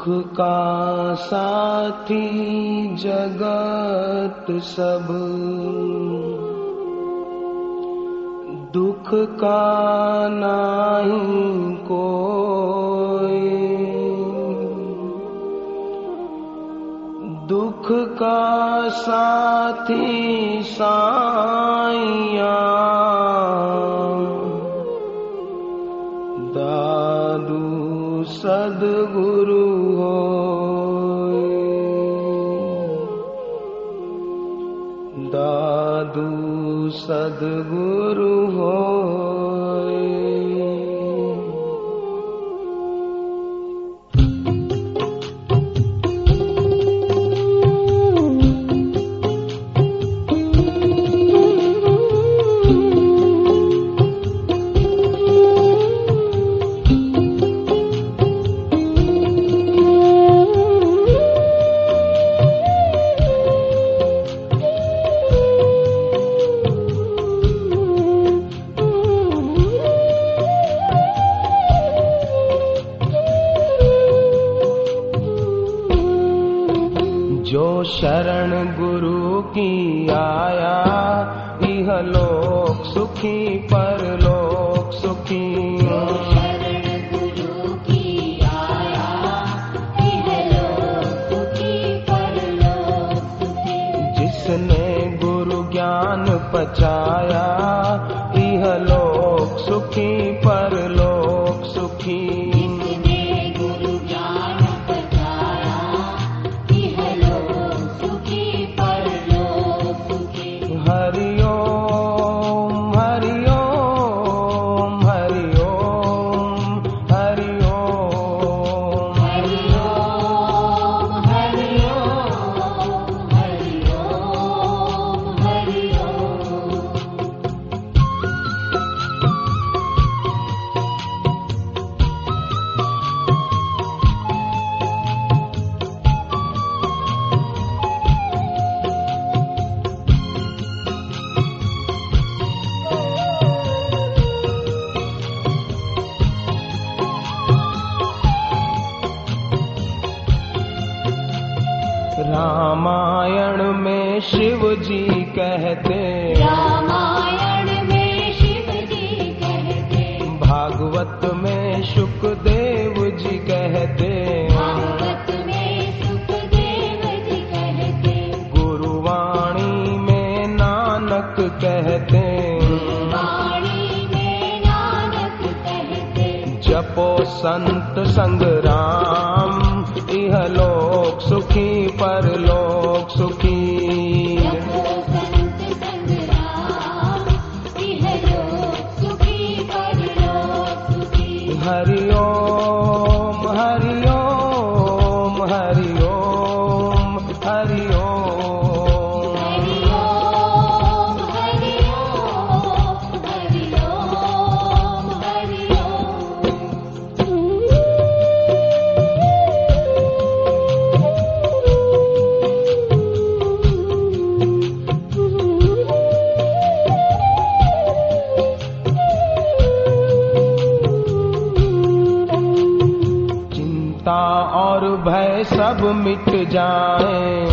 सुख का साथी जगत सब। दुख का नहीं कोई। दुख का साथी साइया दादू सदगुरु सदगुरु शरण गुरु की आया। इह लोक सुखी पर लोक सुखी। जिसने गुरु ज्ञान पचाया, इह लोक सुखी पर लोक सुखी। रामायण में शिव जी कहते रामायण में शिव जी कहते भागवत में सुखदेव जी कहते भागवत में सुखदेव जी कहते गुरुवाणी में नानक कहते में नानक कहते जपो संत संग तुम्हारी चिंता और भय सब मिट जाए।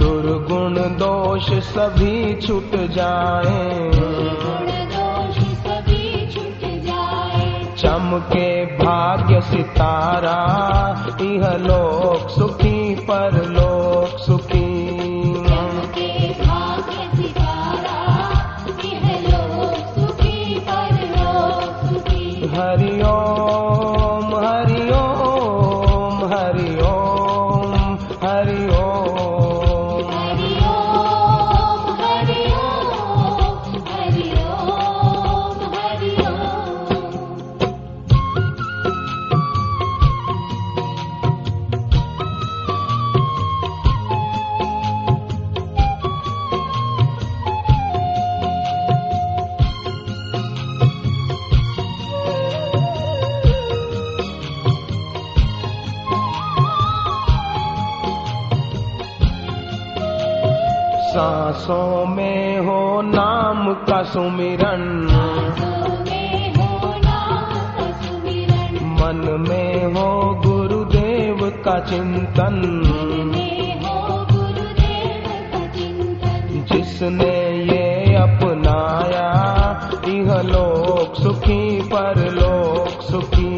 दुर्गुण दोष सभी छूट जाए। चमके भाग्य सितारा, इह लोक सुखी सांसों में हो नाम का सुमिरन। मन में हो गुरुदेव का चिंतन। जिसने ये अपनाया, इह लोक सुखी, परलोक सुखी।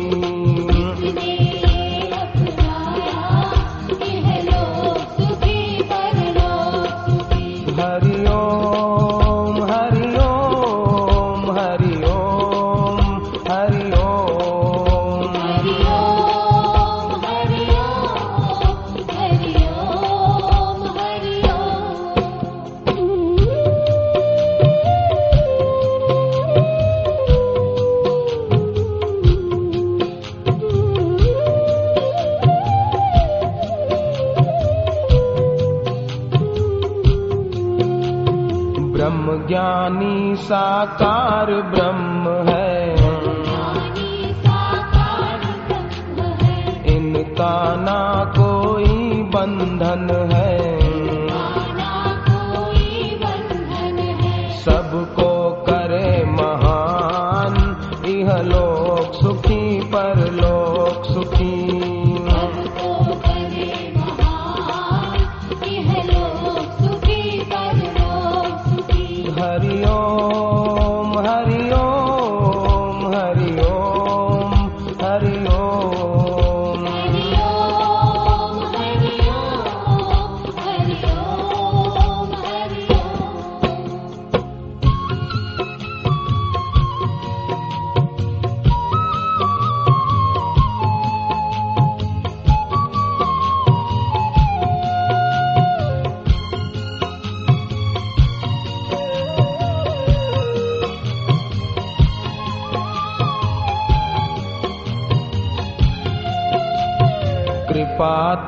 ब्रह्म ज्ञानी साकार ब्रह्म है। इनका ना कोई बंधन है।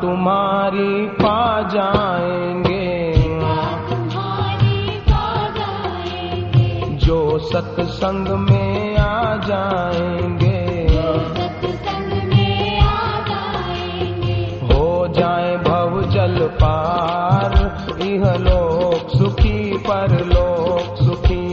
तुम्हारी पा जाएँगे। जो सत्संग में आ जाएँगे। हो जाए भव जल पार, इह लोक सुखी, परलोक सुखी।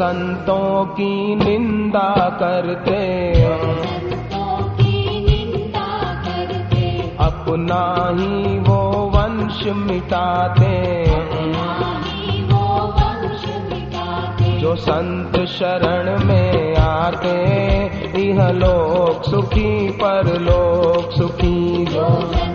संतों की निंदा करते अपना ही वो वंश मिटाते जो संत शरण में आते इह लोक सुखी, परलोक सुखी। जो